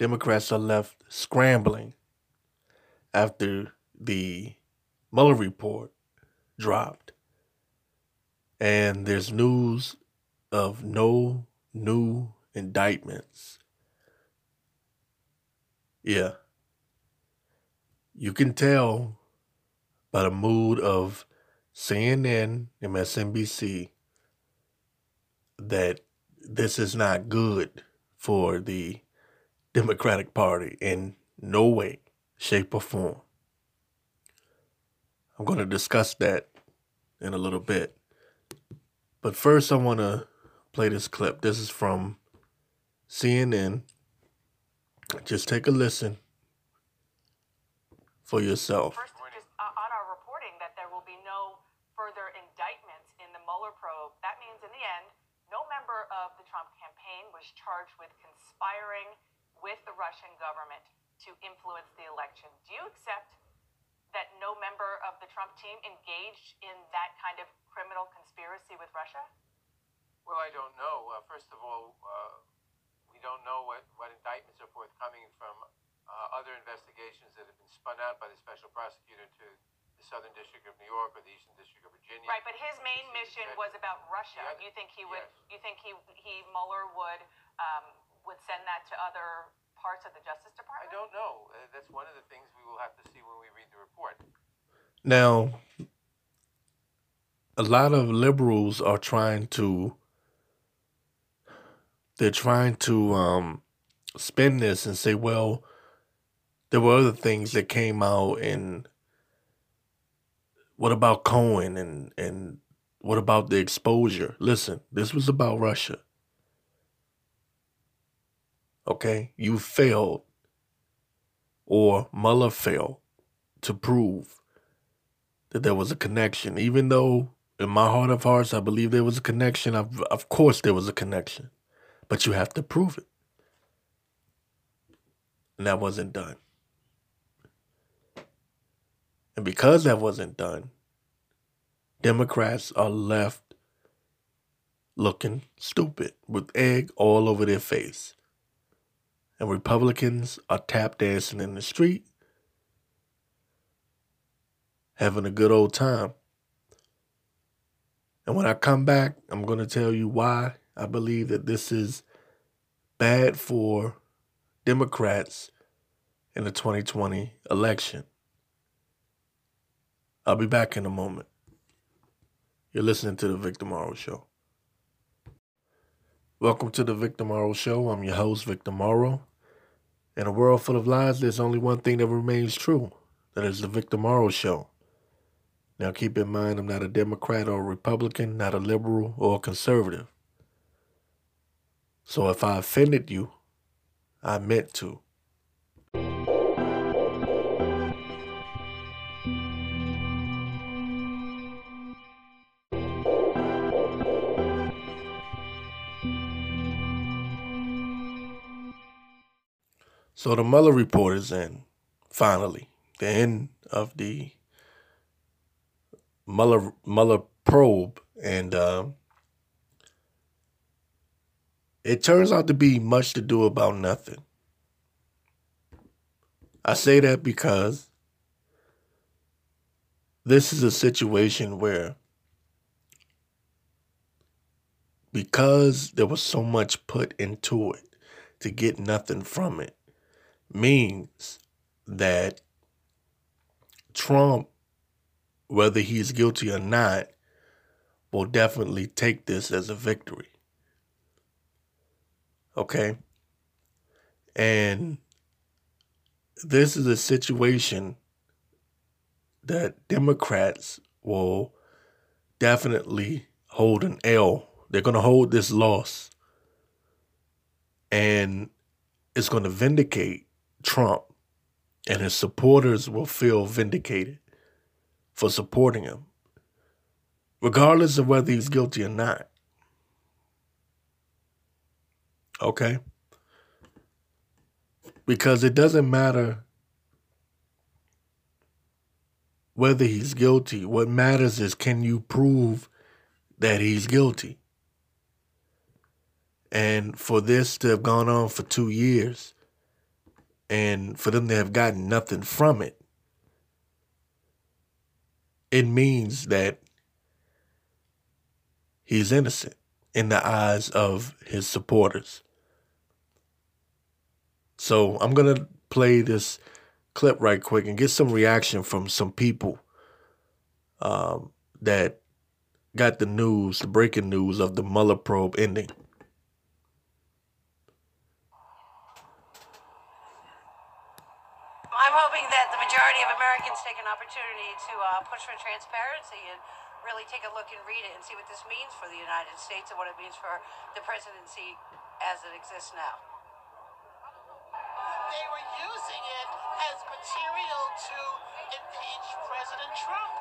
Democrats are left scrambling after the Mueller report dropped. And there's news of no new indictments. Yeah. You can tell by the mood of CNN, MSNBC, that this is not good for the Democratic Party in no way, shape, or form. I'm going to discuss that in a little bit. But first, I want to play this clip. This is from CNN. Just take a listen for yourself. First, just uh, on our reporting that there will be no further indictments in the Mueller probe, that means in the end, no member of the Trump campaign was charged with conspiring with the Russian government to influence the election. Do you accept that no member of the Trump team engaged in that kind of criminal conspiracy with Russia? Well, I don't know. Uh, first of all, uh, we don't know what, what indictments are forthcoming from uh, other investigations that have been spun out by the special prosecutor to the Southern District of New York or the Eastern District of Virginia. Right, but his main mission was about Russia. Yeah, you think he would? yes. You think he he Mueller would um, would send that to other parts of the Justice Department? I don't know. Uh, that's one of the things we will have to see when we read the report. Now, a lot of liberals are trying to they're trying to um spin this and say, well, there were other things that came out and what about Cohen and and what about the exposure? Listen, this was about Russia. Okay? You failed or Mueller failed to prove that there was a connection. Even though in my heart of hearts I believe there was a connection, of, of course there was a connection. But you have to prove it. And that wasn't done. And because that wasn't done, Democrats are left looking stupid with egg all over their face. And Republicans are tap dancing in the street, having a good old time. And when I come back, I'm going to tell you why I believe that this is bad for Democrats in the 2020 election. I'll be back in a moment. You're listening to the Victor Morrow Show. Welcome to the Victor Morrow Show. I'm your host, Victor Morrow. In a world full of lies, there's only one thing that remains true. That is the Victor Morrow Show. Now keep in mind, I'm not a Democrat or a Republican, not a liberal or a conservative. So if I offended you, I meant to. So the Mueller report is in, finally. The end of the Mueller Mueller probe, and um, it turns out to be much to do about nothing. I say that because this is a situation where because there was so much put into it to get nothing from it means that Trump, whether he's guilty or not, will definitely take this as a victory. Okay? And this is a situation that Democrats will definitely hold an L. They're going to hold this loss. And it's going to vindicate Trump. And his supporters will feel vindicated for supporting him, regardless of whether he's guilty or not. Okay? Because it doesn't matter whether he's guilty. What matters is can you prove that he's guilty? And for this to have gone on for two years and for them to have gotten nothing from it, it means that he's innocent in the eyes of his supporters. So I'm going to play this clip right quick and get some reaction from some people um, that got the news, the breaking news of the Mueller probe ending. I'm hoping that the majority of Americans take an opportunity to uh, push for transparency and really take a look and read it and see what this means for the United States and what it means for the presidency as it exists now. They were using it as material to impeach President Trump.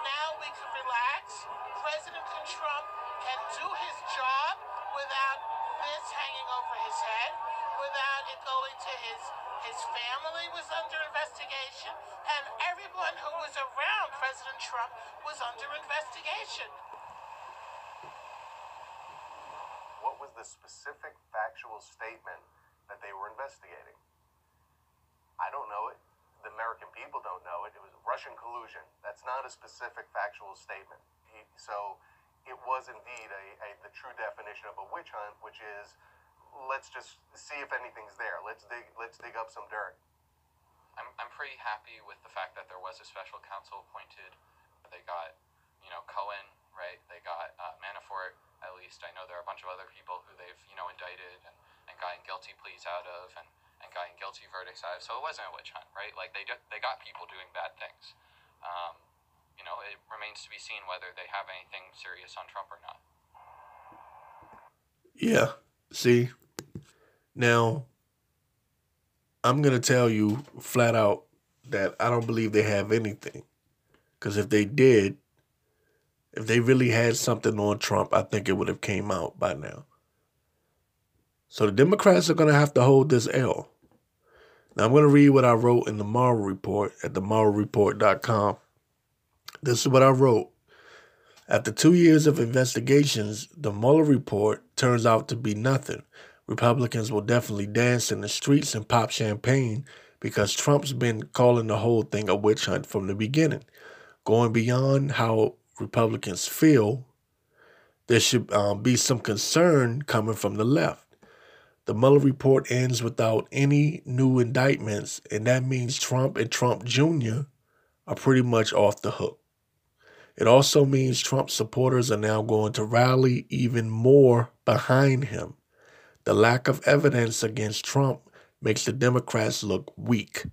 Now we can relax. President Trump can do his job without this hanging over his head, without it going to his his family was under investigation, and everyone who was around President Trump was under investigation. What was the specific factual statement that they were investigating? I don't know it. The American people don't know it. It was Russian collusion. That's not a specific factual statement. So it was indeed a, a, the true definition of a witch hunt, which is let's just see if anything's there. Let's dig let's dig up some dirt. I'm I'm pretty happy with the fact that there was a special counsel appointed. They got, you know, Cohen, right? They got uh, Manafort. At least I know there are a bunch of other people who they've you know indicted and, and gotten guilty pleas out of and, and gotten guilty verdicts out of. So it wasn't a witch hunt, right? Like they they got people doing bad things. Um, you know, it remains to be seen whether they have anything serious on Trump or not. Yeah. See, now, I'm going to tell you flat out that I don't believe they have anything. Because if they did, if they really had something on Trump, I think it would have came out by now. So the Democrats are going to have to hold this L. Now I'm going to read what I wrote in the Morrow Report at themorrowreport.com. This is what I wrote. After two years of investigations, the Mueller report turns out to be nothing. Republicans will definitely dance in the streets and pop champagne because Trump's been calling the whole thing a witch hunt from the beginning. Going beyond how Republicans feel, there should um, be some concern coming from the left. The Mueller report ends without any new indictments, and that means Trump and Trump Jr. are pretty much off the hook. It also means Trump supporters are now going to rally even more behind him. The lack of evidence against Trump makes the Democrats look weak.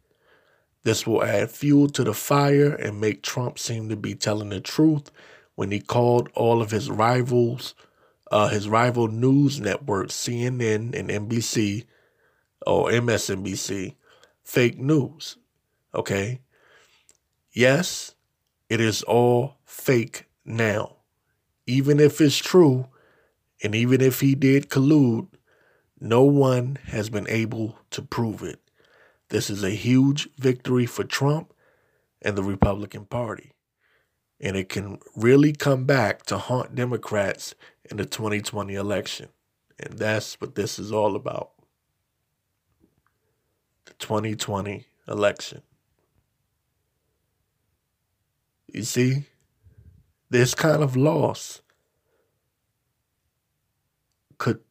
This will add fuel to the fire and make Trump seem to be telling the truth when he called all of his rivals, uh, his rival news networks, CNN and NBC or MSNBC, fake news. Okay? Yes, it is all fake now. Even if it's true, and even if he did collude, no one has been able to prove it. This is a huge victory for Trump and the Republican Party. And it can really come back to haunt Democrats in the 2020 election. And that's what this is all about. The 2020 election. You see, this kind of loss could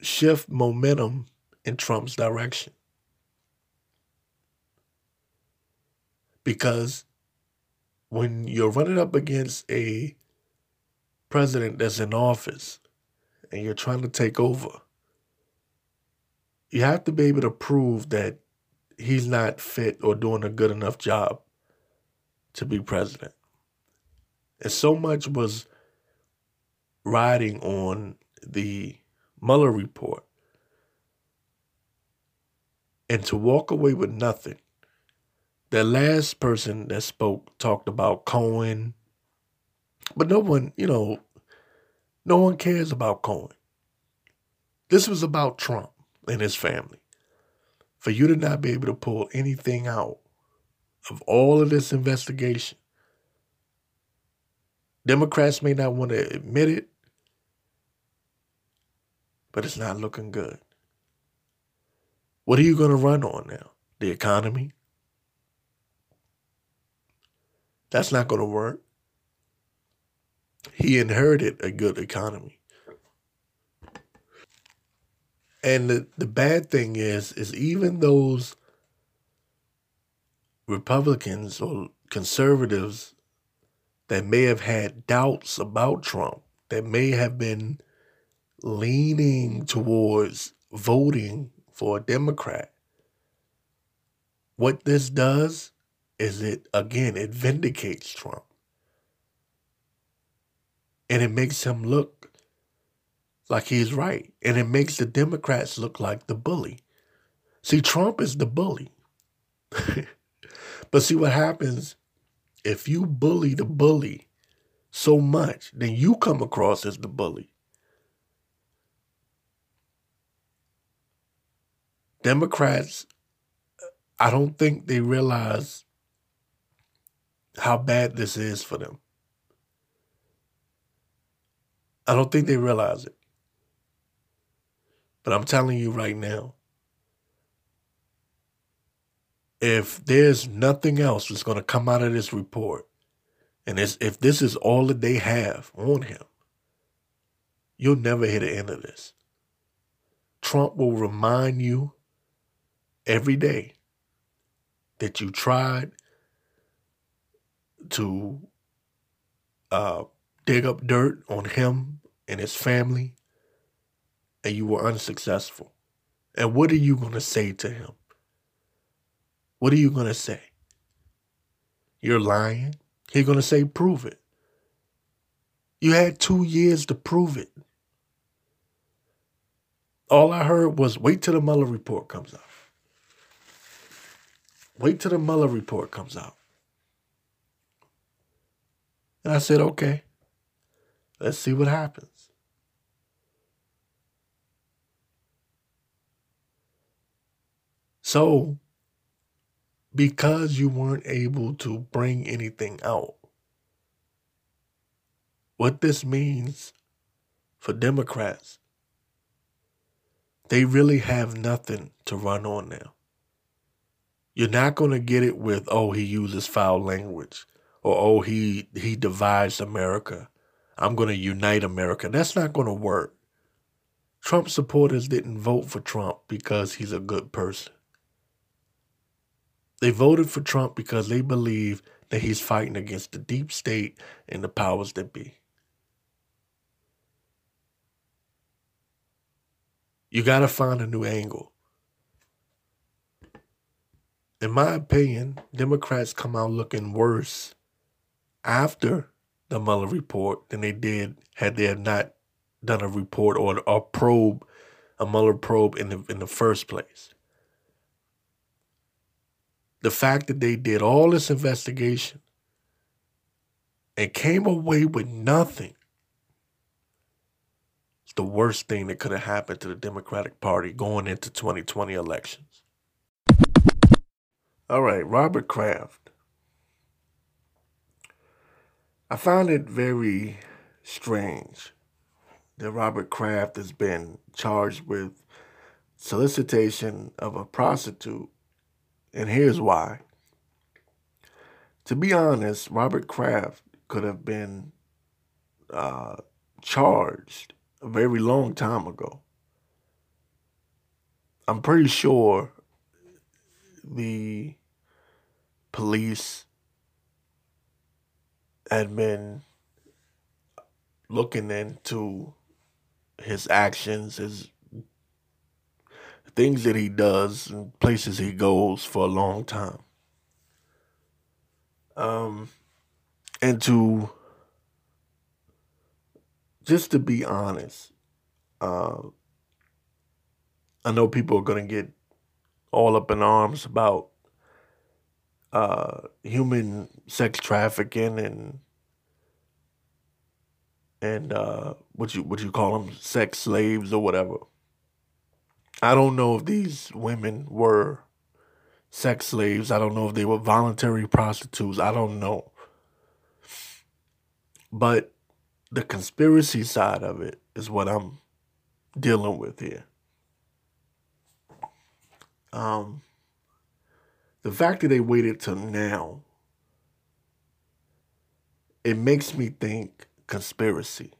shift momentum in Trump's direction. Because when you're running up against a president that's in office and you're trying to take over, you have to be able to prove that he's not fit or doing a good enough job to be president. And so much was riding on the Mueller report and to walk away with nothing. The last person that spoke talked about Cohen, but no one, you know, no one cares about Cohen. This was about Trump and his family. For you to not be able to pull anything out of all of this investigation, Democrats may not want to admit it, but it's not looking good. What are you going to run on now? the economy. That's not going to work. He inherited a good economy. And the, the bad thing is, is even those Republicans or conservatives that may have had doubts about Trump, that may have been leaning towards voting for a Democrat, what this does is it, again, it vindicates Trump. And it makes him look like he's right. And it makes the Democrats look like the bully. See, Trump is the bully. but see what happens if you bully the bully so much, then you come across as the bully. Democrats, I don't think they realize how bad this is for them. I don't think they realize it. But I'm telling you right now, if there's nothing else that's going to come out of this report, and if this is all that they have on him, you'll never hit the end of this. Trump will remind you every day that you tried to uh, dig up dirt on him and his family, and you were unsuccessful. And what are you going to say to him? What are you going to say? You're lying? He's going to say, prove it. You had two years to prove it. All I heard was wait till the Mueller report comes out. Wait till the Mueller report comes out. And I said, okay, let's see what happens. So, because you weren't able to bring anything out, what this means for Democrats, they really have nothing to run on now. You're not going to get it with, oh, he uses foul language or oh he he divides America. I'm going to unite America. That's not going to work. Trump supporters didn't vote for Trump because he's a good person. They voted for Trump because they believe that he's fighting against the deep state and the powers that be. You got to find a new angle. In my opinion, Democrats come out looking worse after the Mueller report than they did had they have not done a report or a probe, a Mueller probe in the in the first place. The fact that they did all this investigation and came away with nothing is the worst thing that could have happened to the Democratic Party going into 2020 elections. All right, Robert Kraft I find it very strange that Robert Kraft has been charged with solicitation of a prostitute, and here's why. To be honest, Robert Kraft could have been uh, charged a very long time ago. I'm pretty sure the police had been looking into his actions, his things that he does, and places he goes for a long time. Um, and to just to be honest, uh, I know people are gonna get all up in arms about uh, human sex trafficking and and uh, what you what you call them sex slaves or whatever. I don't know if these women were sex slaves. I don't know if they were voluntary prostitutes. I don't know. But the conspiracy side of it is what I'm dealing with here. Um the fact that they waited till now, it makes me think conspiracy.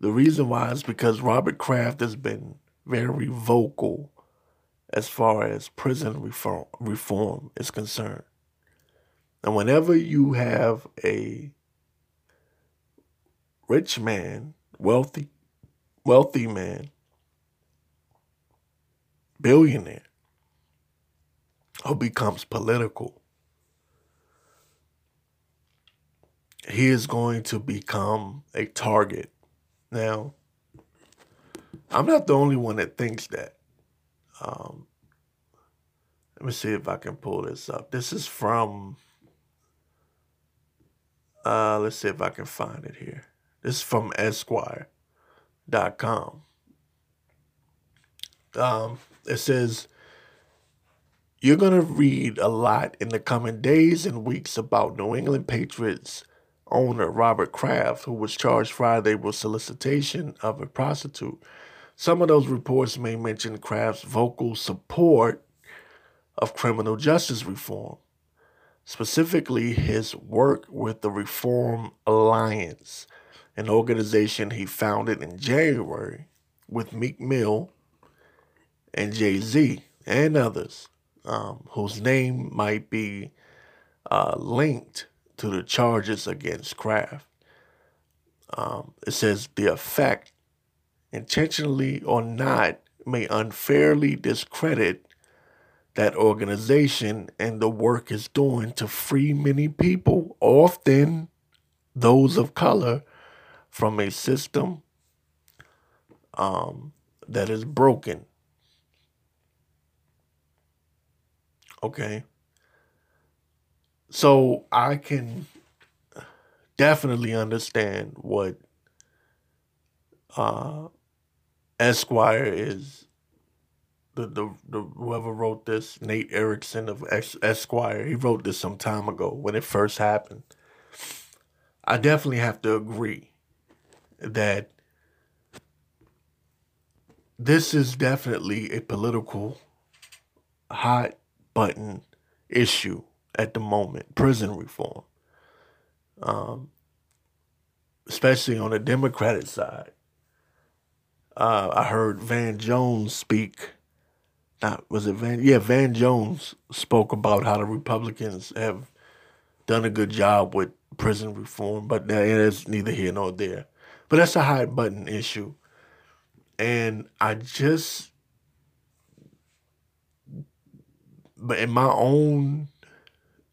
The reason why is because Robert Kraft has been very vocal as far as prison reform, reform is concerned. And whenever you have a rich man, wealthy, wealthy man, billionaire, who becomes political, he is going to become a target. Now, I'm not the only one that thinks that. Um, let me see if I can pull this up. This is from, uh, let's see if I can find it here. This is from Esquire.com. Um, it says, You're going to read a lot in the coming days and weeks about New England Patriots owner Robert Kraft, who was charged Friday with solicitation of a prostitute. Some of those reports may mention Kraft's vocal support of criminal justice reform, specifically his work with the Reform Alliance, an organization he founded in January with Meek Mill and Jay Z and others, um, whose name might be uh, linked to the charges against Kraft. Um, it says the effect, intentionally or not, may unfairly discredit that organization and the work is doing to free many people, often those of color, from a system um, that is broken. Okay. So I can definitely understand what uh, Esquire is. The, the, the whoever wrote this, Nate Erickson of Esquire, he wrote this some time ago when it first happened. I definitely have to agree that this is definitely a political hot button issue at the moment prison reform, um, especially on the Democratic side. Uh, I heard Van Jones speak. Not was it Van? Yeah, Van Jones spoke about how the Republicans have done a good job with prison reform, but that is neither here nor there. But that's a hot button issue, and I just, but in my own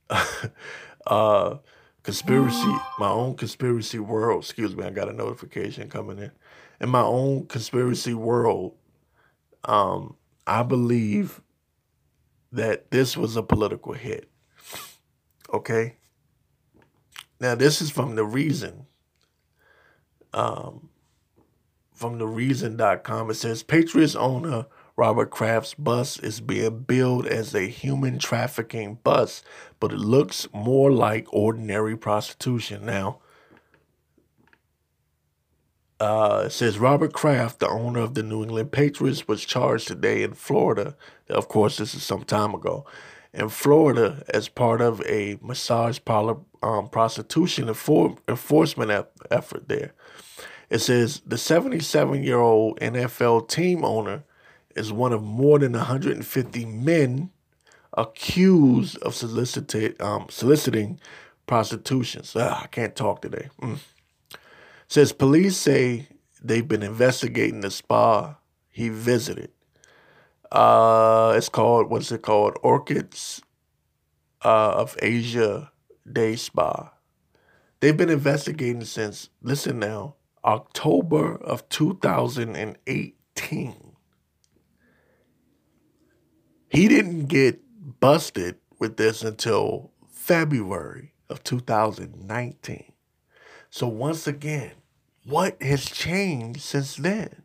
uh, conspiracy, my own conspiracy world. Excuse me, I got a notification coming in. In my own conspiracy world, um, I believe that this was a political hit. Okay. Now this is from the reason. Um, from the reason.com. It says Patriots owner Robert Kraft's bus is being billed as a human trafficking bus, but it looks more like ordinary prostitution. Now, uh, it says Robert Kraft, the owner of the New England Patriots, was charged today in Florida. Of course, this is some time ago. In Florida, as part of a massage parlor um, prostitution enfor- enforcement effort there. It says the 77 year old NFL team owner is one of more than 150 men accused of um, soliciting prostitutions. Ah, I can't talk today. Mm. Says police say they've been investigating the spa he visited. Uh, it's called what's it called? Orchids uh, of Asia Day Spa. They've been investigating since listen now October of 2018. He didn't get busted with this until February of 2019. So, once again, what has changed since then?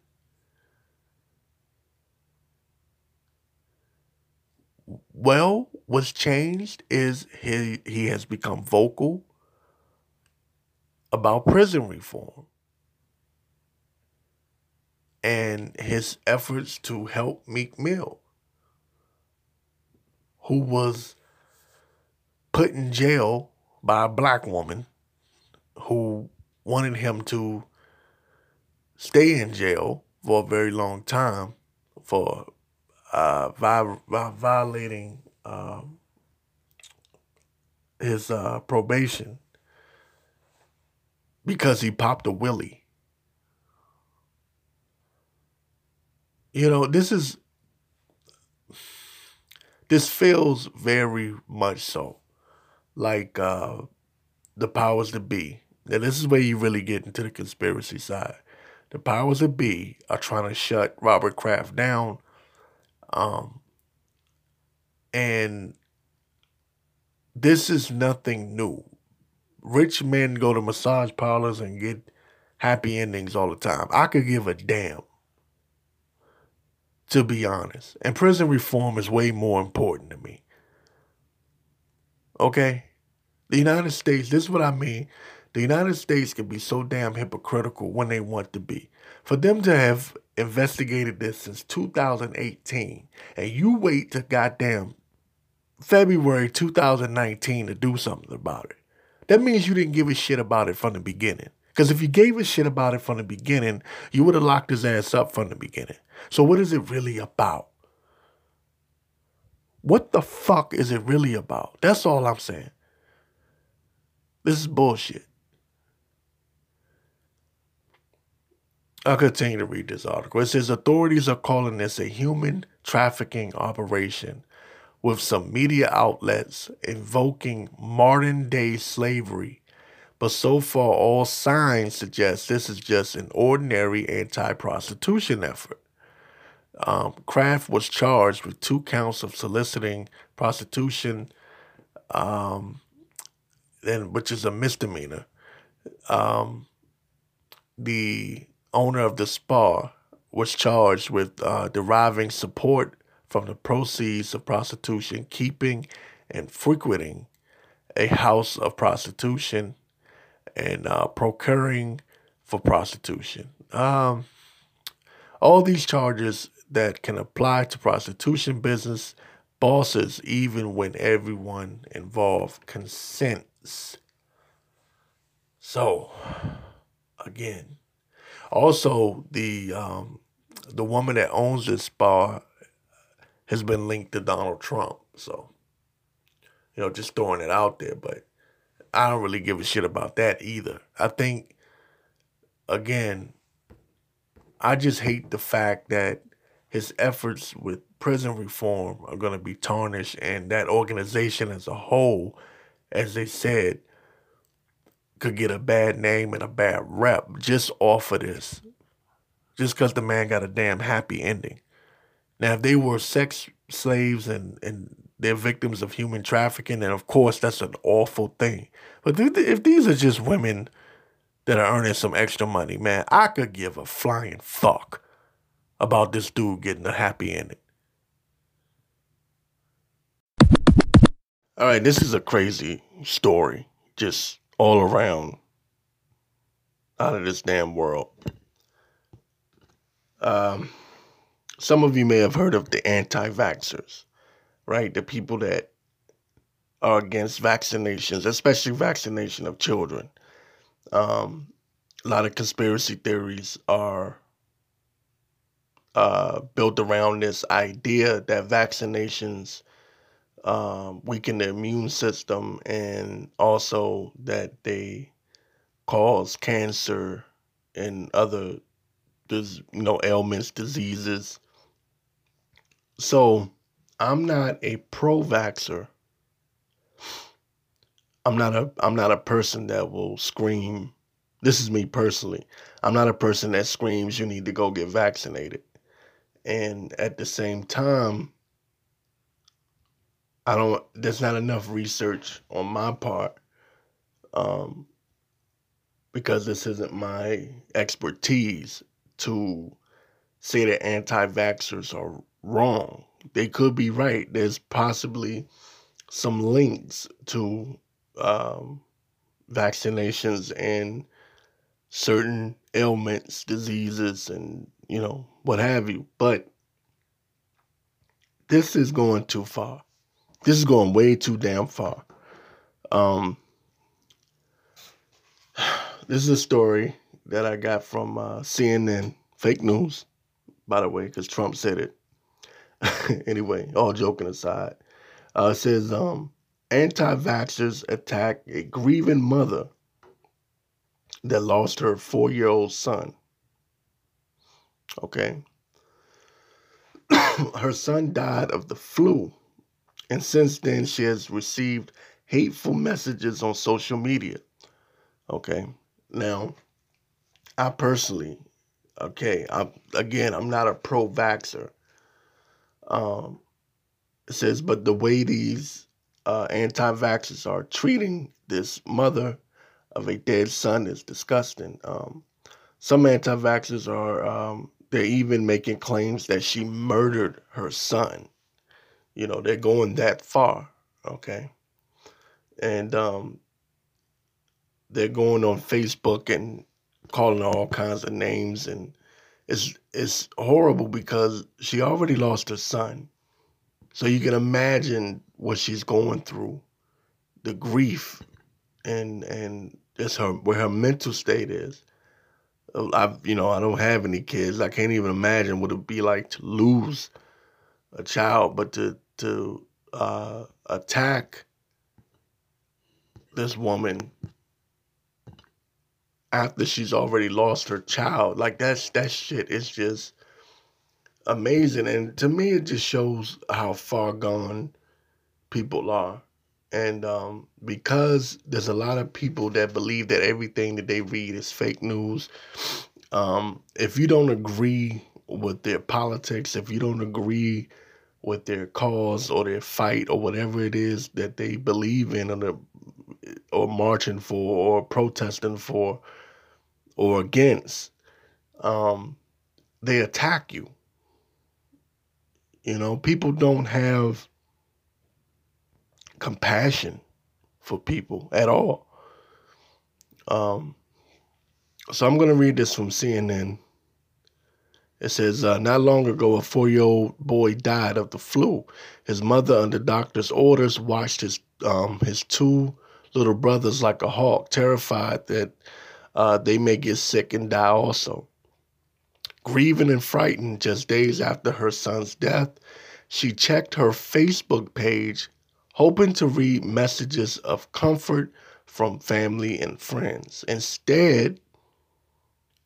Well, what's changed is he, he has become vocal about prison reform and his efforts to help Meek Mill. Who was put in jail by a black woman who wanted him to stay in jail for a very long time for uh, vi- vi- violating um, his uh, probation because he popped a willie. You know, this is this feels very much so like uh, the powers that be. Now, this is where you really get into the conspiracy side. The powers that be are trying to shut Robert Kraft down. Um, and this is nothing new. Rich men go to massage parlors and get happy endings all the time. I could give a damn, to be honest. And prison reform is way more important to me. Okay? The United States, this is what I mean. The United States can be so damn hypocritical when they want to be. For them to have investigated this since 2018, and you wait to goddamn February 2019 to do something about it. That means you didn't give a shit about it from the beginning. Because if you gave a shit about it from the beginning, you would have locked his ass up from the beginning. So, what is it really about? What the fuck is it really about? That's all I'm saying. This is bullshit. I'll continue to read this article. It says authorities are calling this a human trafficking operation with some media outlets invoking modern day slavery. But so far, all signs suggest this is just an ordinary anti prostitution effort. Um, Kraft was charged with two counts of soliciting prostitution, um, which is a misdemeanor. Um, the owner of the spa was charged with uh, deriving support from the proceeds of prostitution, keeping and frequenting a house of prostitution, and uh, procuring for prostitution. Um, all these charges that can apply to prostitution business bosses, even when everyone involved consents. So, again, also the um, the woman that owns this spa has been linked to Donald Trump. So, you know, just throwing it out there. But I don't really give a shit about that either. I think, again, I just hate the fact that his efforts with prison reform are going to be tarnished, and that organization as a whole, as they said, could get a bad name and a bad rep just off of this. Just because the man got a damn happy ending. Now, if they were sex slaves and, and they're victims of human trafficking, and of course that's an awful thing. But if these are just women that are earning some extra money, man, I could give a flying fuck about this dude getting a happy ending. All right, this is a crazy story, just all around out of this damn world. Um, some of you may have heard of the anti vaxxers, right? The people that are against vaccinations, especially vaccination of children. Um, a lot of conspiracy theories are uh, built around this idea that vaccinations um, weaken the immune system and also that they cause cancer and other you know ailments diseases so i'm not a pro-vaxxer i'm not a i'm not a person that will scream this is me personally i'm not a person that screams you need to go get vaccinated and at the same time I don't. There's not enough research on my part, um, because this isn't my expertise to say that anti-vaxxers are wrong. They could be right. There's possibly some links to um, vaccinations and certain ailments, diseases, and you know what have you. But this is going too far. this is going way too damn far. Um, this is a story that I got from uh, CNN, fake news, by the way, because Trump said it. anyway, all joking aside, uh, it says um, anti-vaxxers attack a grieving mother that lost her four-year-old son. Okay. her son died of the flu, and since then she has received hateful messages on social media. Okay. Now, I personally, okay, I'm again, I'm not a pro vaxxer. Um, it says, but the way these uh, anti vaxxers are treating this mother of a dead son is disgusting. Um, some anti vaxxers are, um, they're even making claims that she murdered her son. You know, they're going that far, okay? And um, they're going on Facebook and calling all kinds of names and it's it's horrible because she already lost her son. So you can imagine what she's going through, the grief and and it's her where her mental state is. I you know, I don't have any kids. I can't even imagine what it'd be like to lose a child, but to to uh, attack this woman after she's already lost her child. Like that's that shit is just amazing. And to me it just shows how far gone people are. And um, because there's a lot of people that believe that everything that they read is fake news, um, if you don't agree with their politics, if you don't agree with their cause or their fight or whatever it is that they believe in or, or marching for or protesting for, or against, um, they attack you. You know, people don't have compassion for people at all. Um, so I'm going to read this from CNN. It says, uh, not long ago, a four year old boy died of the flu. His mother, under doctor's orders, watched his, um, his two little brothers like a hawk, terrified that uh, they may get sick and die also. Grieving and frightened just days after her son's death, she checked her Facebook page, hoping to read messages of comfort from family and friends. Instead,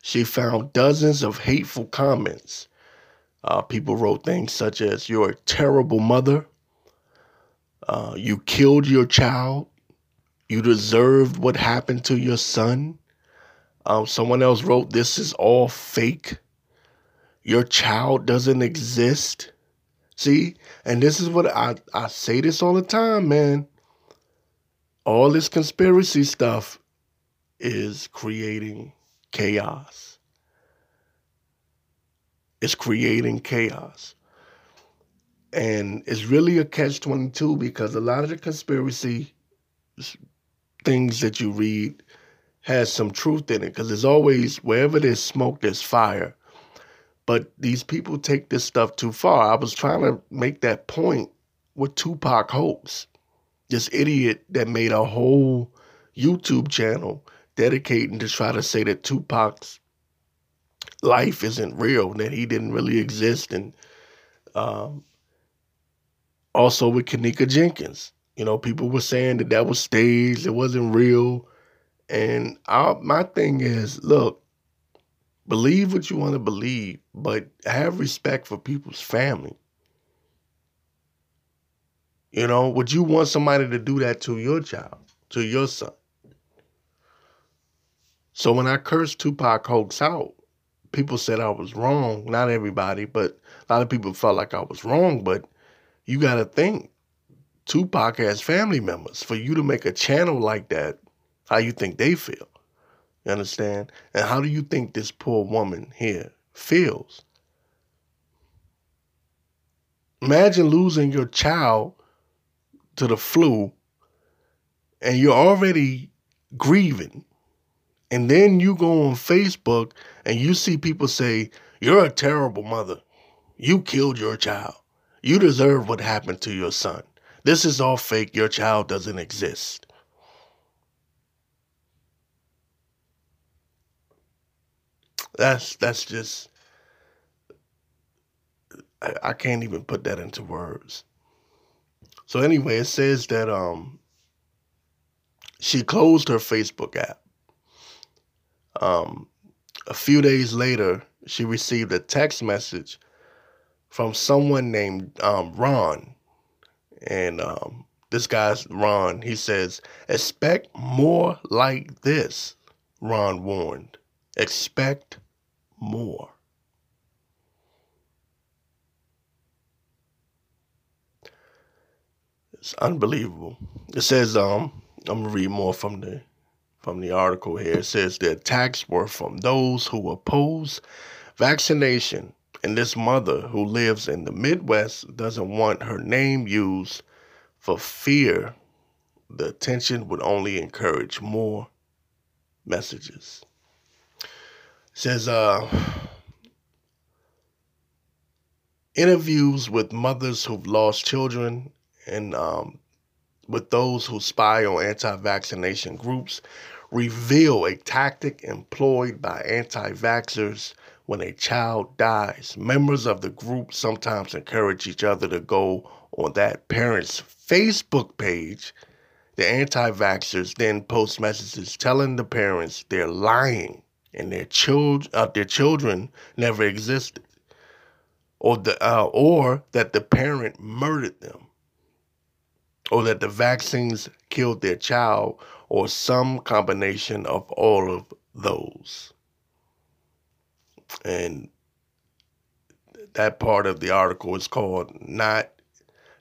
she found dozens of hateful comments. Uh, people wrote things such as, You're a terrible mother. Uh, you killed your child. You deserved what happened to your son. Um, someone else wrote, This is all fake. Your child doesn't exist. See? And this is what I, I say this all the time, man. All this conspiracy stuff is creating chaos. It's creating chaos. And it's really a catch 22 because a lot of the conspiracy things that you read has some truth in it because there's always wherever there's smoke there's fire but these people take this stuff too far i was trying to make that point with tupac hoax this idiot that made a whole youtube channel dedicating to try to say that tupac's life isn't real that he didn't really exist and um, also with Kenneka Jenkins. You know, people were saying that that was staged, it wasn't real. And I, my thing is, look, believe what you want to believe, but have respect for people's family. You know, would you want somebody to do that to your child, to your son? So when I cursed Tupac hoax out, people said I was wrong. Not everybody, but a lot of people felt like I was wrong. But you got to think, Tupac has family members. For you to make a channel like that how you think they feel. You understand? And how do you think this poor woman here feels? Imagine losing your child to the flu and you're already grieving. And then you go on Facebook and you see people say, You're a terrible mother. You killed your child. You deserve what happened to your son. This is all fake. Your child doesn't exist. That's that's just I, I can't even put that into words. So anyway, it says that um she closed her Facebook app. Um a few days later, she received a text message from someone named um, Ron. And um, this guy's Ron. He says, Expect more like this, Ron warned. Expect more. It's unbelievable. It says, um, I'm gonna read more from the from the article here. It says the attacks were from those who oppose vaccination, and this mother who lives in the Midwest doesn't want her name used for fear the attention would only encourage more messages. Says uh interviews with mothers who've lost children and um, with those who spy on anti vaccination groups reveal a tactic employed by anti vaxxers when a child dies. Members of the group sometimes encourage each other to go on that parent's Facebook page. The anti vaxxers then post messages telling the parents they're lying and their, child, uh, their children never existed, or, the, uh, or that the parent murdered them or that the vaccines killed their child, or some combination of all of those. And that part of the article is called Not,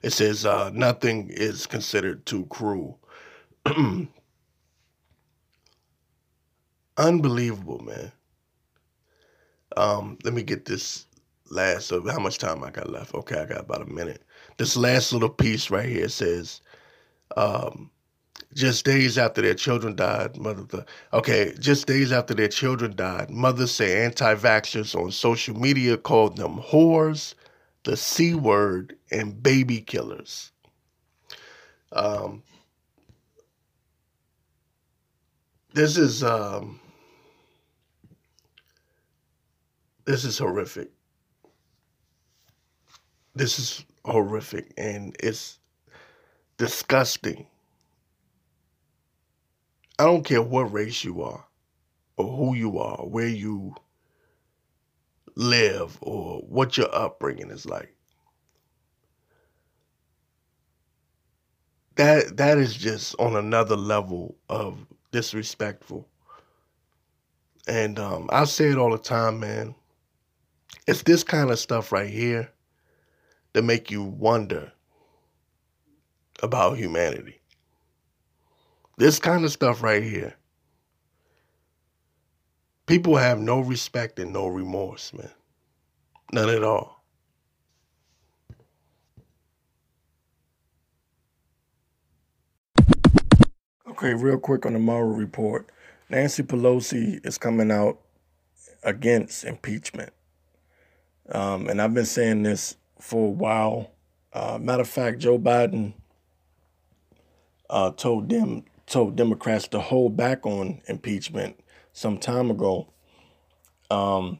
it says, uh, Nothing is considered too cruel. Unbelievable, man. Um, let me get this last of how much time I got left. Okay, I got about a minute. This last little piece right here says, um, just days after their children died, mother. Okay, just days after their children died, mothers say anti-vaxxers on social media called them whores, the c word, and baby killers. Um, this is um, this is horrific. This is horrific, and it's disgusting. I don't care what race you are, or who you are, where you live, or what your upbringing is like. That that is just on another level of disrespectful. And um, I say it all the time, man. It's this kind of stuff right here that make you wonder about humanity. This kind of stuff right here. People have no respect and no remorse, man. None at all. Okay, real quick on the Mueller report. Nancy Pelosi is coming out against impeachment. Um, and I've been saying this for a while. Uh, matter of fact, Joe Biden uh, told them told Democrats to hold back on impeachment some time ago. Um,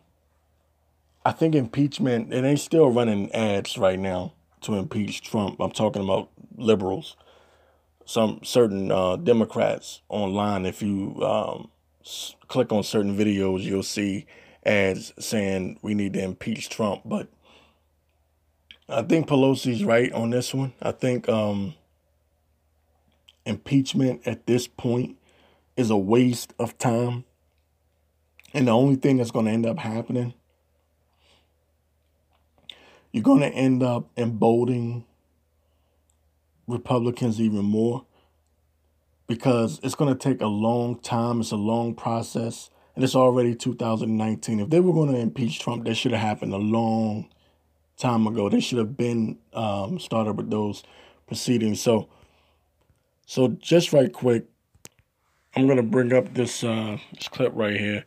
I think impeachment it ain't still running ads right now to impeach Trump. I'm talking about liberals, some certain uh, Democrats online. If you um, s- click on certain videos, you'll see ads saying we need to impeach Trump. But I think Pelosi's right on this one. I think um, impeachment at this point is a waste of time. And the only thing that's going to end up happening, you're going to end up emboldening Republicans even more because it's going to take a long time. It's a long process. And it's already 2019. If they were going to impeach Trump, that should have happened a long time ago. They should have been um, started with those proceedings. So, so just right quick, I'm gonna bring up this uh, this clip right here.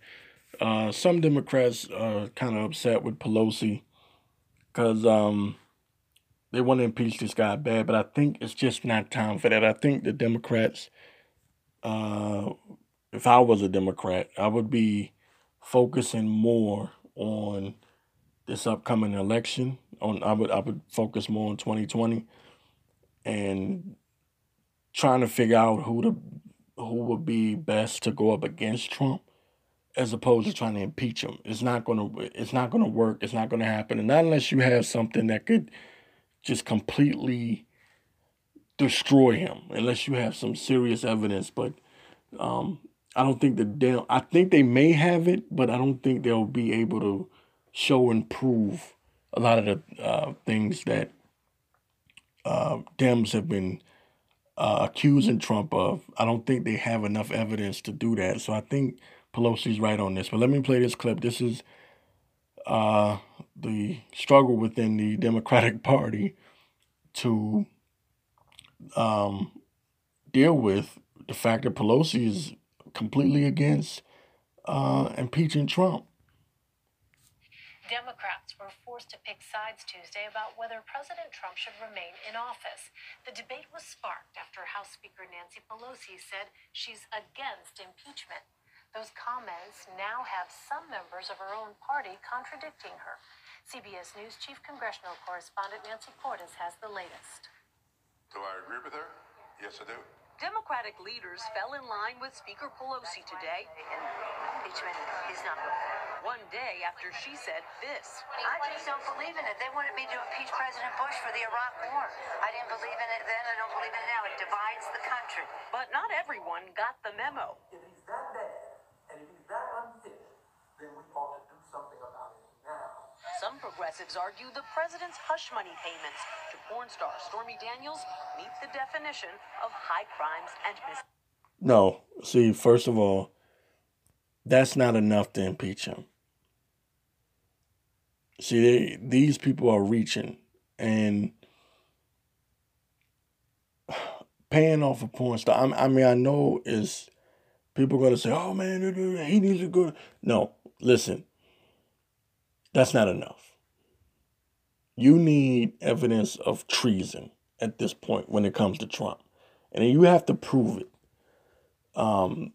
Uh, some Democrats are kind of upset with Pelosi because um, they want to impeach this guy bad, but I think it's just not time for that. I think the Democrats, uh, if I was a Democrat, I would be focusing more on this upcoming election. On I would I would focus more on 2020 and trying to figure out who to who would be best to go up against Trump as opposed to trying to impeach him. It's not gonna it's not gonna work. It's not gonna happen. And not unless you have something that could just completely destroy him, unless you have some serious evidence. But um, I don't think the Dem- I think they may have it, but I don't think they'll be able to show and prove a lot of the uh, things that uh, Dems have been uh, accusing Trump of. I don't think they have enough evidence to do that. So I think Pelosi's right on this. But let me play this clip. This is uh, the struggle within the Democratic Party to um, deal with the fact that Pelosi is completely against uh, impeaching Trump. Democrats were forced to pick sides Tuesday about whether President Trump should remain in office. The debate was sparked after House Speaker Nancy Pelosi said she's against impeachment. Those comments now have some members of her own party contradicting her. CBS News Chief Congressional Correspondent Nancy Cordes has the latest. Do I agree with her? Yes, I do. Democratic leaders fell in line with Speaker Pelosi today. Impeachment is not. One day after she said this. I just don't believe in it. They wanted me to impeach President Bush for the Iraq War. I didn't believe in it then. I don't believe in it now. It divides the country. But not everyone got the memo. If he's that bad and if he's that unfit, then we ought to do something about it now. Some progressives argue the president's hush money payments to porn star Stormy Daniels meet the definition of high crimes and mis. No, see, first of all, that's not enough to impeach him. See, they, these people are reaching and paying off a porn star. I, I mean, I know is people going to say, "Oh man, he needs to go." No, listen, that's not enough. You need evidence of treason at this point when it comes to Trump, and you have to prove it. Um,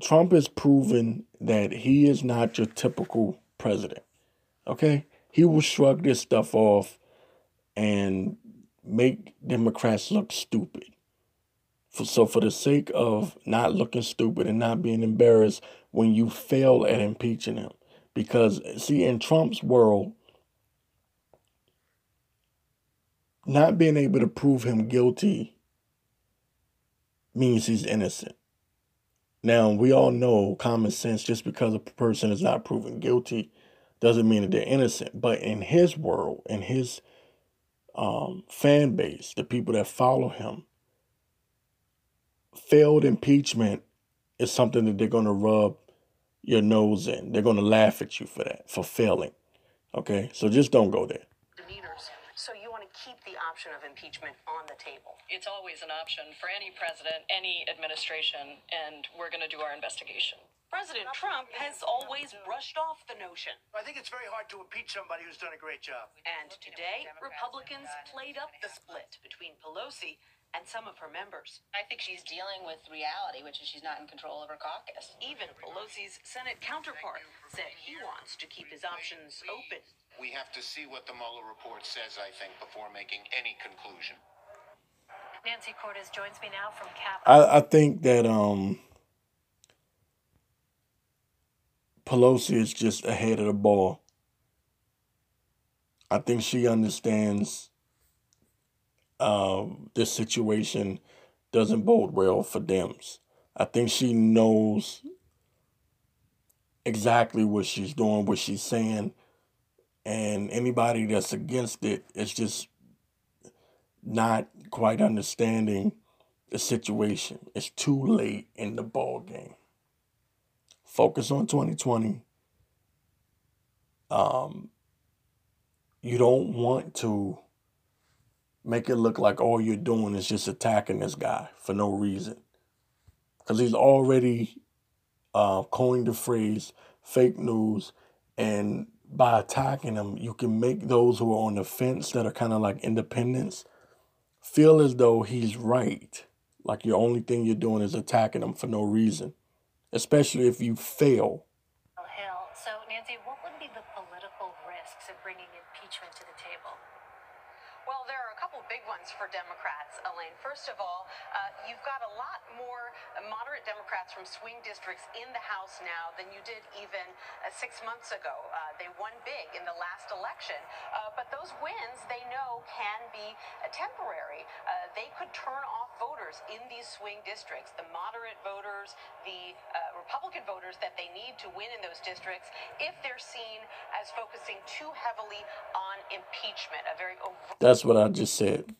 Trump has proven that he is not your typical president. Okay? He will shrug this stuff off and make Democrats look stupid. For, so, for the sake of not looking stupid and not being embarrassed when you fail at impeaching him, because, see, in Trump's world, not being able to prove him guilty means he's innocent. Now, we all know common sense just because a person is not proven guilty doesn't mean that they're innocent. But in his world, in his um, fan base, the people that follow him, failed impeachment is something that they're going to rub your nose in. They're going to laugh at you for that, for failing. Okay? So just don't go there. Demeanors. So you want to keep the option of impeachment on the table. It's always an option for any president, any administration, and we're going to do our investigation. President Trump has always brushed off the notion. I think it's very hard to impeach somebody who's done a great job. And today, Republicans played up the split between Pelosi and some of her members. I think she's dealing with reality, which is she's not in control of her caucus. Even Pelosi's Senate counterpart said he wants to keep his options open. We have to see what the Mueller report says, I think, before making any conclusion. Nancy Cordes joins me now from Capitol. I, I think that um, Pelosi is just ahead of the ball. I think she understands uh, this situation doesn't bode well for Dems. I think she knows exactly what she's doing, what she's saying, and anybody that's against it is just not quite understanding the situation. It's too late in the ball game. Focus on 2020. Um, you don't want to make it look like all you're doing is just attacking this guy for no reason. Because he's already uh, coined the phrase fake news and by attacking them, you can make those who are on the fence that are kind of like independents feel as though he's right. Like your only thing you're doing is attacking him for no reason, especially if you fail. Oh, Hill. So, Nancy, what would be the political risks of bringing impeachment to the table? Well, there are a couple big ones for Democrats, Elaine. First of all, uh, you've got a lot more moderate Democrats from swing districts in the House now than you did even uh, six months ago. Uh, they won big in the last election, uh, but those wins they know can be uh, temporary. Uh, they could turn off voters in these swing districts, the moderate voters, the Republican voters that they need to win in those districts, if they're seen as focusing too heavily on impeachment, a very. That's what I just said.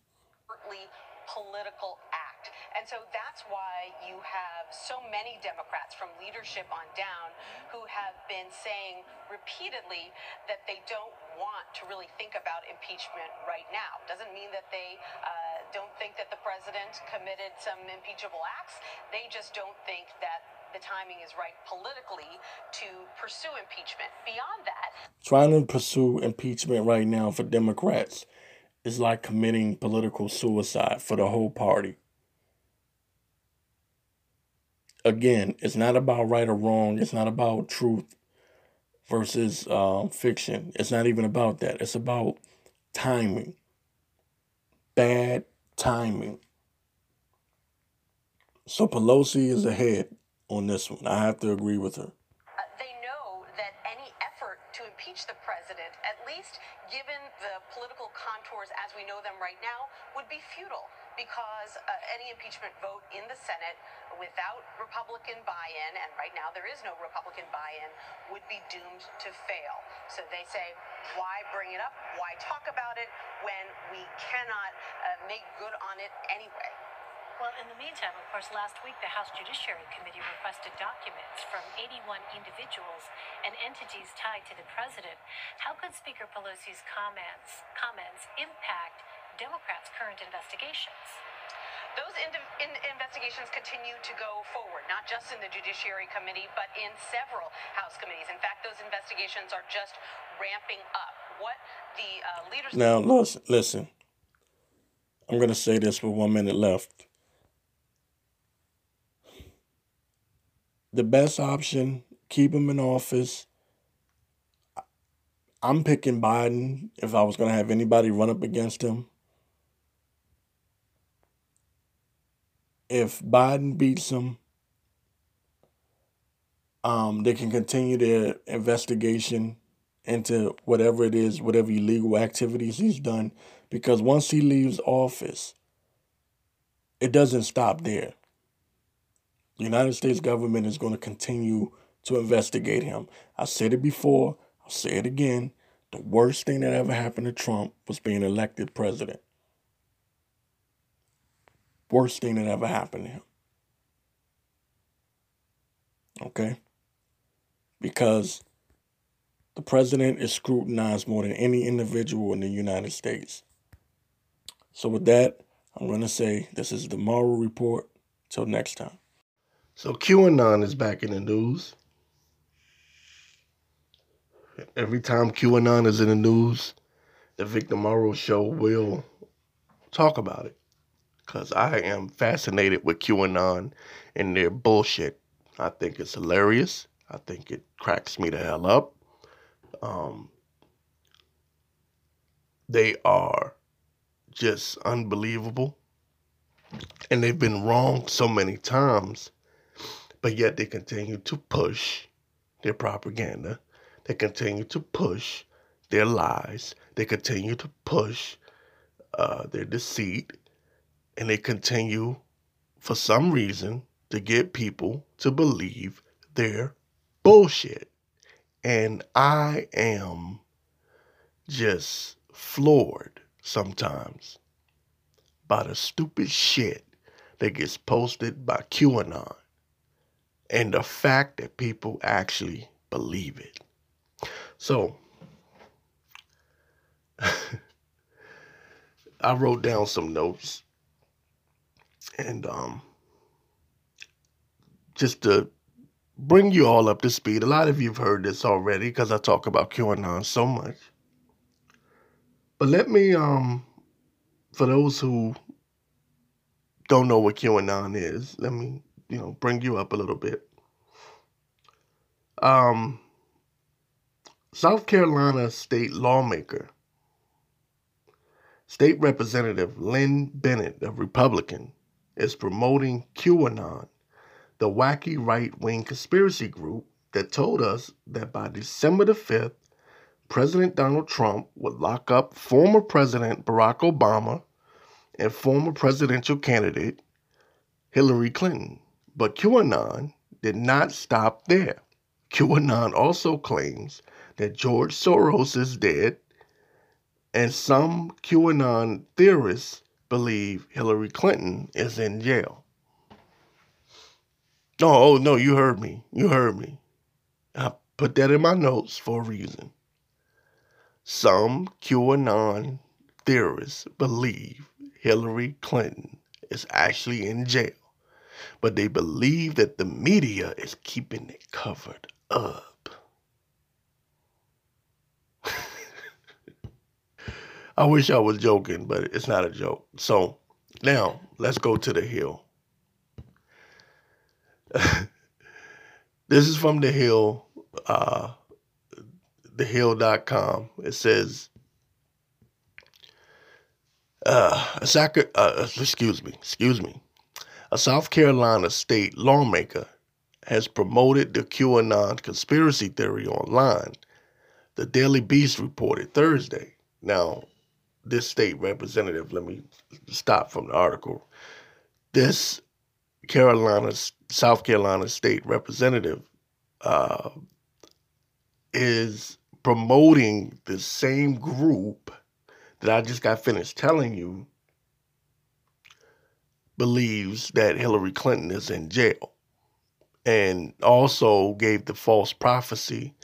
Political act. And so that's why you have so many Democrats from leadership on down who have been saying repeatedly that they don't want to really think about impeachment right now. Doesn't mean that they uh, don't think that the president committed some impeachable acts. They just don't think that the timing is right politically to pursue impeachment. Beyond that, trying to pursue impeachment right now for Democrats is like committing political suicide for the whole party. Again, it's not about right or wrong. It's not about truth versus uh, fiction. It's not even about that. It's about timing. Bad timing. So Pelosi is ahead on this one. I have to agree with her. Uh, they know that any effort to impeach the president, at least given the political contours as we know them right now, would be futile because uh, any impeachment vote in the Senate without Republican buy in, and right now there is no Republican buy in, would be doomed to fail. So they say, why bring it up? Why talk about it when we cannot uh, make good on it anyway? Well, in the meantime, of course, last week the House Judiciary Committee requested documents from 81 individuals and entities tied to the president. How could Speaker Pelosi's comments comments impact Democrats' current investigations? Those in, in investigations continue to go forward, not just in the Judiciary Committee, but in several House committees. In fact, those investigations are just ramping up. What the uh, leaders. Now, listen, listen. I'm going to say this with one minute left. the best option, keep him in office. I'm picking Biden if I was going to have anybody run up against him. If Biden beats him, um, they can continue their investigation into whatever it is, whatever illegal activities he's done. Because once he leaves office, it doesn't stop there. The United States government is going to continue to investigate him. I said it before, I'll say it again. The worst thing that ever happened to Trump was being elected president. Worst thing that ever happened to him. Okay? Because the president is scrutinized more than any individual in the United States. So, with that, I'm going to say this is the Mueller Report. Till next time. So QAnon is back in the news. Every time QAnon is in the news, the Victor Morrow Show will talk about it. Because I am fascinated with QAnon and their bullshit. I think it's hilarious. I think it cracks me the hell up. Um, they are just unbelievable. And they've been wrong so many times but yet they continue to push their propaganda. They continue to push their lies. They continue to push uh, their deceit. And they continue, for some reason, to get people to believe their bullshit. And I am just floored sometimes by the stupid shit that gets posted by QAnon and the fact that people actually believe it. So, I wrote down some notes and um, just to bring you all up to speed. A lot of you have heard this already because I talk about QAnon so much. But let me, um, for those who don't know what QAnon is, let me, you know, bring you up a little bit. Um, South Carolina state lawmaker, State Representative Lin Bennett, a Republican, is promoting QAnon, the wacky right wing conspiracy group that told us that by December the 5th, President Donald Trump would lock up former President Barack Obama and former presidential candidate Hillary Clinton. But QAnon did not stop there. QAnon also claims that George Soros is dead, and some QAnon theorists believe Hillary Clinton is in jail. Oh, oh no, you heard me. You heard me. I put that in my notes for a reason. Some QAnon theorists believe Hillary Clinton is actually in jail, but they believe that the media is keeping it covered up. I wish I was joking, but it's not a joke. So now let's go to the Hill. this is from the Hill, uh, thehill.com. It says, uh, a uh, excuse me, excuse me. A South Carolina state lawmaker has promoted the QAnon conspiracy theory online. The Daily Beast reported Thursday. Now, this state representative, let me stop from the article. This Carolina, South Carolina state representative uh, is promoting the same group that I just got finished telling you believes that Hillary Clinton is in jail and also gave the false prophecy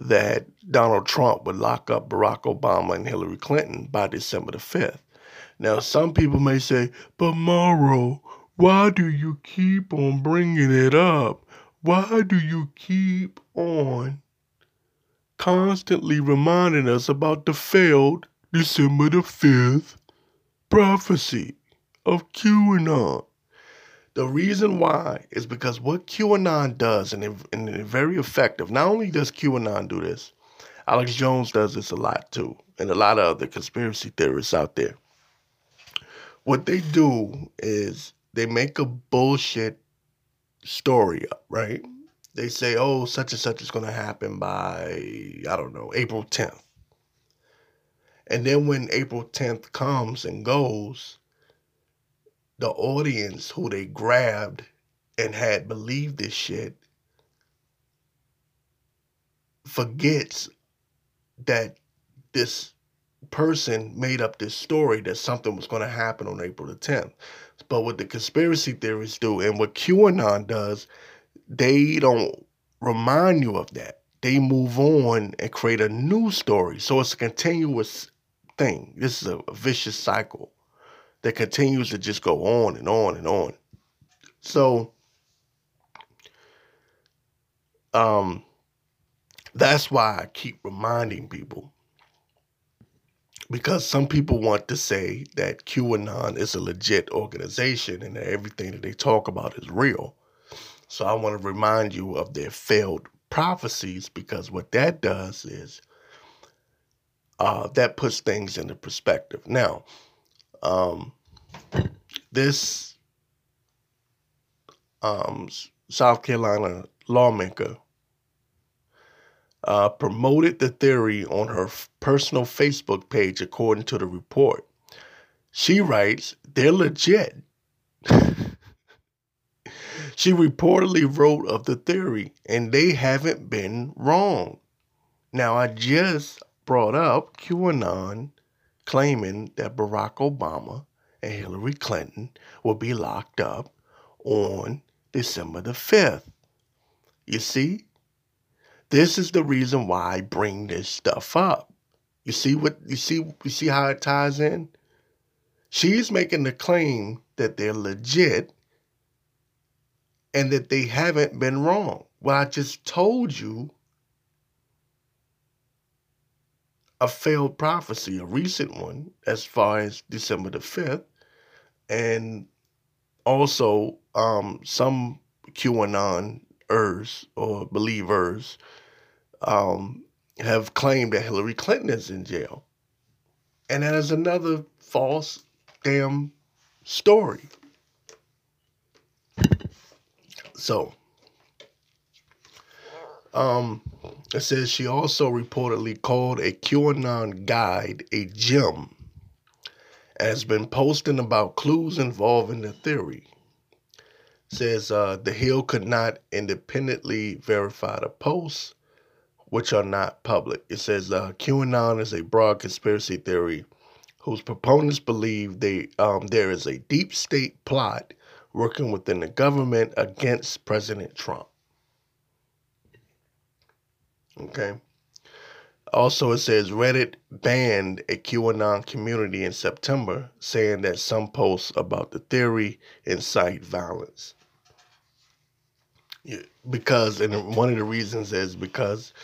that Donald Trump would lock up Barack Obama and Hillary Clinton by December the 5th. Now, some people may say, but Mauro, why do you keep on bringing it up? Why do you keep on constantly reminding us about the failed December the 5th prophecy of QAnon? The reason why is because what QAnon does, and, and it's very effective, not only does QAnon do this, Alex Jones does this a lot too, and a lot of other conspiracy theorists out there. What they do is they make a bullshit story up, right? They say, oh, such and such is going to happen by, I don't know, April 10th. And then when April 10th comes and goes, the audience who they grabbed and had believed this shit forgets that this person made up this story that something was going to happen on April the 10th. But what the conspiracy theorists do and what QAnon does, they don't remind you of that. They move on and create a new story. So it's a continuous thing. This is a, vicious cycle that continues to just go on and on and on. So um that's why I keep reminding people because some people want to say that QAnon is a legit organization and that everything that they talk about is real. So I want to remind you of their failed prophecies because what that does is uh, that puts things into perspective. Now, um, this um, South Carolina lawmaker uh, promoted the theory on her f- personal Facebook page, according to the report. She writes, They're legit. she reportedly wrote of the theory, and they haven't been wrong. Now, I just brought up QAnon claiming that Barack Obama and Hillary Clinton will be locked up on December the 5th. You see? This is the reason why I bring this stuff up. You see what you see you see how it ties in? She's making the claim that they're legit and that they haven't been wrong. Well, I just told you a failed prophecy, a recent one, as far as December the 5th, and also um, some QAnoners or believers um, have claimed that Hillary Clinton is in jail. And that is another false damn story. So, um, it says she also reportedly called a QAnon guide a gem and has been posting about clues involving the theory. It says uh, the Hill could not independently verify the posts, which are not public. It says uh, QAnon is a broad conspiracy theory whose proponents believe they um, there is a deep state plot working within the government against President Trump. Okay. Also, it says Reddit banned a QAnon community in September, saying that some posts about the theory incite violence. Because, and one of the reasons is because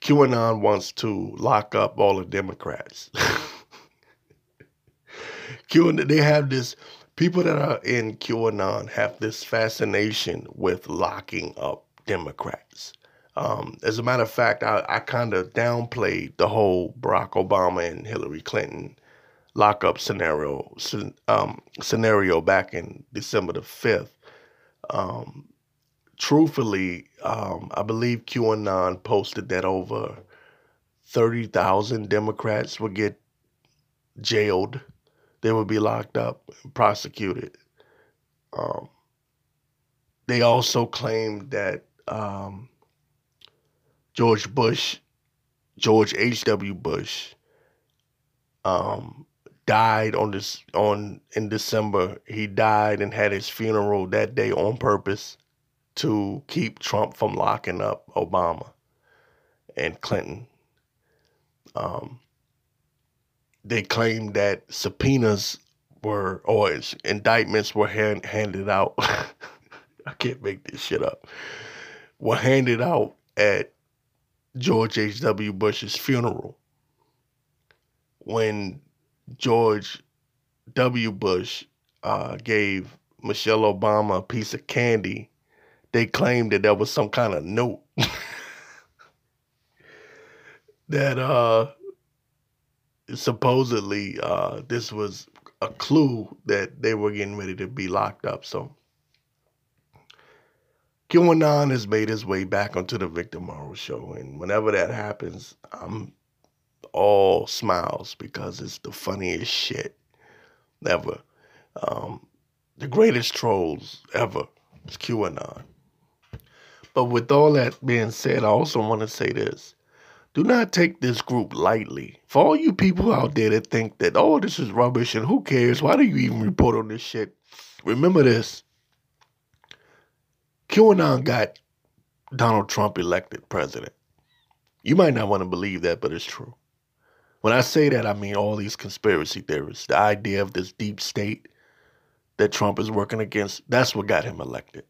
QAnon wants to lock up all the Democrats. QAnon, they have this, people that are in QAnon have this fascination with locking up Democrats. Um, as a matter of fact, I, I kind of downplayed the whole Barack Obama and Hillary Clinton lockup scenario um, scenario back in December the fifth. Um, truthfully, um, I believe QAnon posted that over thirty thousand Democrats would get jailed. They would be locked up, and prosecuted. Um, they also claimed that um, George Bush, George H.W. Bush, um, died on this on in December. He died and had his funeral that day on purpose to keep Trump from locking up Obama and Clinton. Um, they claimed that subpoenas were or indictments were hand, handed out. I can't make this shit up. Were handed out at George H.W. Bush's funeral when George W. Bush uh, gave Michelle Obama a piece of candy, they claimed that there was some kind of note that uh, supposedly uh, this was a clue that they were getting ready to be locked up. So QAnon has made his way back onto the Victor Morrow show. And whenever that happens, I'm all smiles because it's the funniest shit ever. Um, the greatest trolls ever is QAnon. But with all that being said, I also want to say this. Do not take this group lightly. For all you people out there that think that, oh, this is rubbish and who cares? Why do you even report on this shit? Remember this. QAnon got Donald Trump elected president. You might not want to believe that, but it's true. When I say that, I mean all these conspiracy theorists. The idea of this deep state that Trump is working against, that's what got him elected.